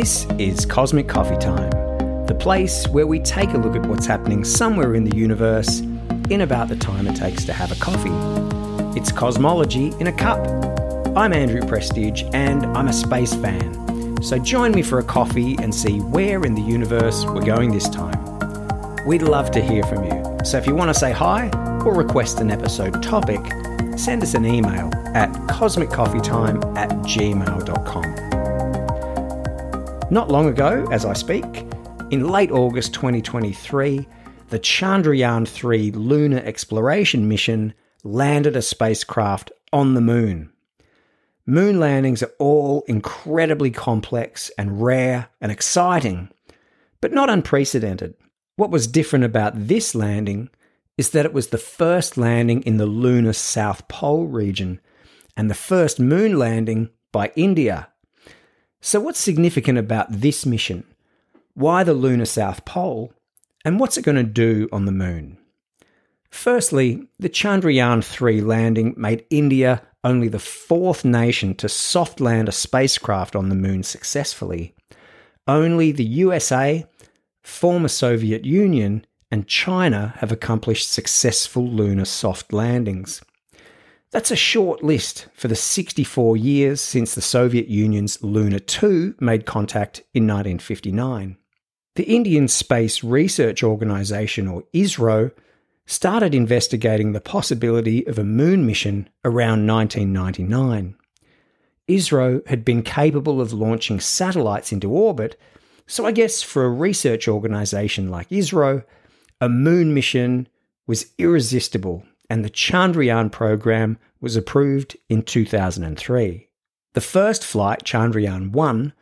This is Cosmic Coffee Time, the place where we take a look at what's happening somewhere in the universe in about the time it takes to have a coffee. It's cosmology in a cup. I'm Andrew Prestige and I'm a space fan. So join me for a coffee and see where in the universe we're going this time. We'd love to hear from you. So if you want to say hi or request an episode topic, send us an email at cosmiccoffeetime at gmail.com. Not long ago, as I speak, in late August 2023, the Chandrayaan 3 lunar exploration mission landed a spacecraft on the moon. Moon landings are all incredibly complex and rare and exciting, but not unprecedented. What was different about this landing is that it was the first landing in the lunar South Pole region and the first moon landing by India. So, what's significant about this mission? Why the lunar South Pole? And what's it going to do on the moon? Firstly, the Chandrayaan 3 landing made India only the fourth nation to soft land a spacecraft on the moon successfully. Only the USA, former Soviet Union, and China have accomplished successful lunar soft landings. That's a short list for the 64 years since the Soviet Union's Luna 2 made contact in 1959. The Indian Space Research Organisation, or ISRO, started investigating the possibility of a moon mission around 1999. ISRO had been capable of launching satellites into orbit, so I guess for a research organisation like ISRO, a moon mission was irresistible, and the Chandrayaan program was approved in 2003. The first flight, Chandrayaan 1,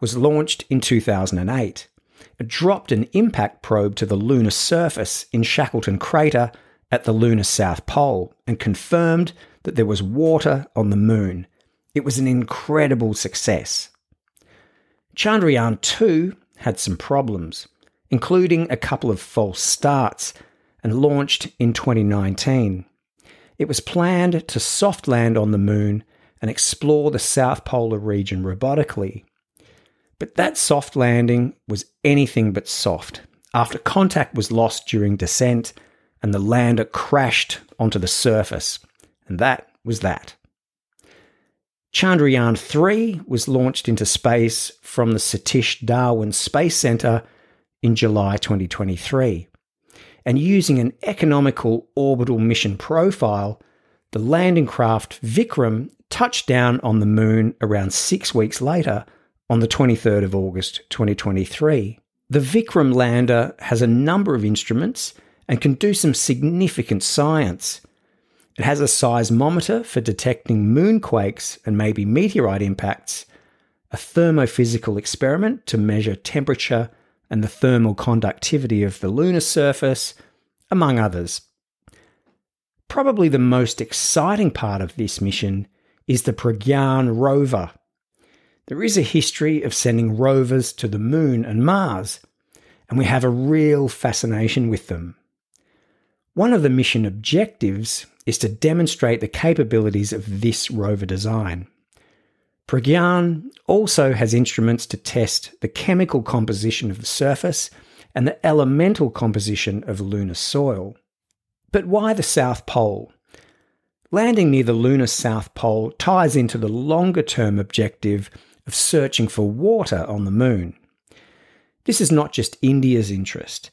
was launched in 2008. It dropped an impact probe to the lunar surface in Shackleton Crater at the lunar South Pole and confirmed that there was water on the moon. It was an incredible success. Chandrayaan 2 had some problems, including a couple of false starts, and launched in 2019. It was planned to soft land on the moon and explore the South Polar region robotically. But that soft landing was anything but soft after contact was lost during descent and the lander crashed onto the surface. And that was that. Chandrayaan 3 was launched into space from the Satish Dhawan Space Center in July 2023 and using an economical orbital mission profile, the landing craft Vikram touched down on the moon around six weeks later on the 23rd of August 2023. The Vikram lander has a number of instruments and can do some significant science. It has a seismometer for detecting moonquakes and maybe meteorite impacts, a thermophysical experiment to measure temperature and the thermal conductivity of the lunar surface, among others. Probably the most exciting part of this mission is the Pragyan rover. There is a history of sending rovers to the moon and Mars, and we have a real fascination with them. One of the mission objectives is to demonstrate the capabilities of this rover design. Pragyan also has instruments to test the chemical composition of the surface and the elemental composition of lunar soil. But why the South Pole? Landing near the lunar South Pole ties into the longer term objective of searching for water on the moon. This is not just India's interest.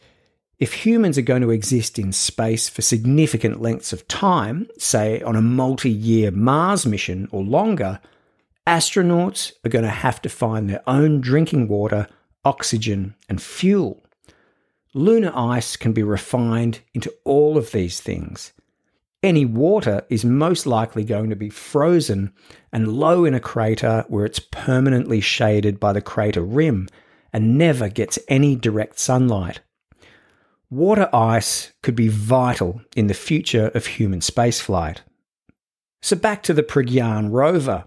If humans are going to exist in space for significant lengths of time, say on a multi year Mars mission or longer, astronauts are going to have to find their own drinking water, oxygen, and fuel. Lunar ice can be refined into all of these things. Any water is most likely going to be frozen and low in a crater where it's permanently shaded by the crater rim and never gets any direct sunlight. Water ice could be vital in the future of human spaceflight. So back to the Pragyan rover.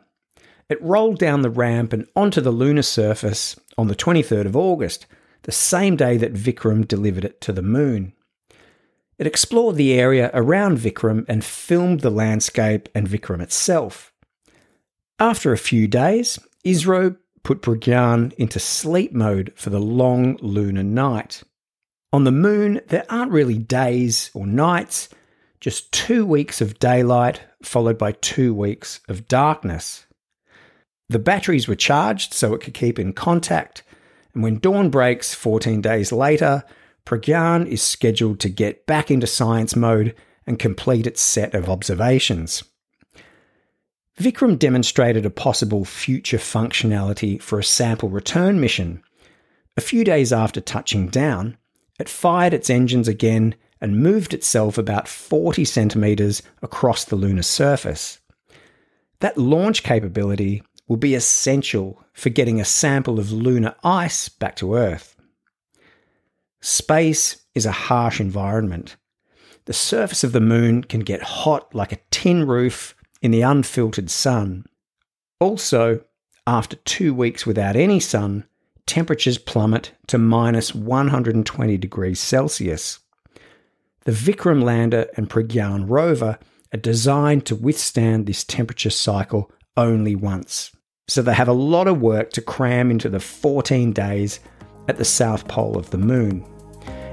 It rolled down the ramp and onto the lunar surface on the 23rd of August, the same day that Vikram delivered it to the moon. It explored the area around Vikram and filmed the landscape and Vikram itself. After a few days, ISRO put Pragyan into sleep mode for the long lunar night. On the moon, there aren't really days or nights, just two weeks of daylight followed by two weeks of darkness. The batteries were charged so it could keep in contact, and when dawn breaks 14 days later, Pragyan is scheduled to get back into science mode and complete its set of observations. Vikram demonstrated a possible future functionality for a sample return mission. A few days after touching down, it fired its engines again and moved itself about 40 centimetres across the lunar surface. That launch capability will be essential for getting a sample of lunar ice back to Earth. Space is a harsh environment. The surface of the moon can get hot like a tin roof in the unfiltered sun. Also, after two weeks without any sun, temperatures plummet to minus 120 degrees Celsius. The Vikram lander and Pragyan rover are designed to withstand this temperature cycle only once. So they have a lot of work to cram into the 14 days at the south pole of the moon.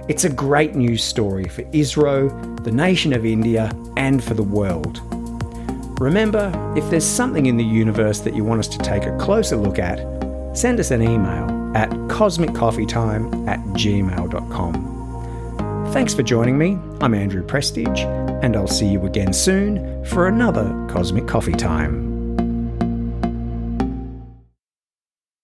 It's a great news story for ISRO, the nation of India, and for the world. Remember, if there's something in the universe that you want us to take a closer look at, send us an email at cosmiccoffeetime at gmail.com. Thanks for joining me. I'm Andrew Prestige, and I'll see you again soon for another Cosmic Coffee Time.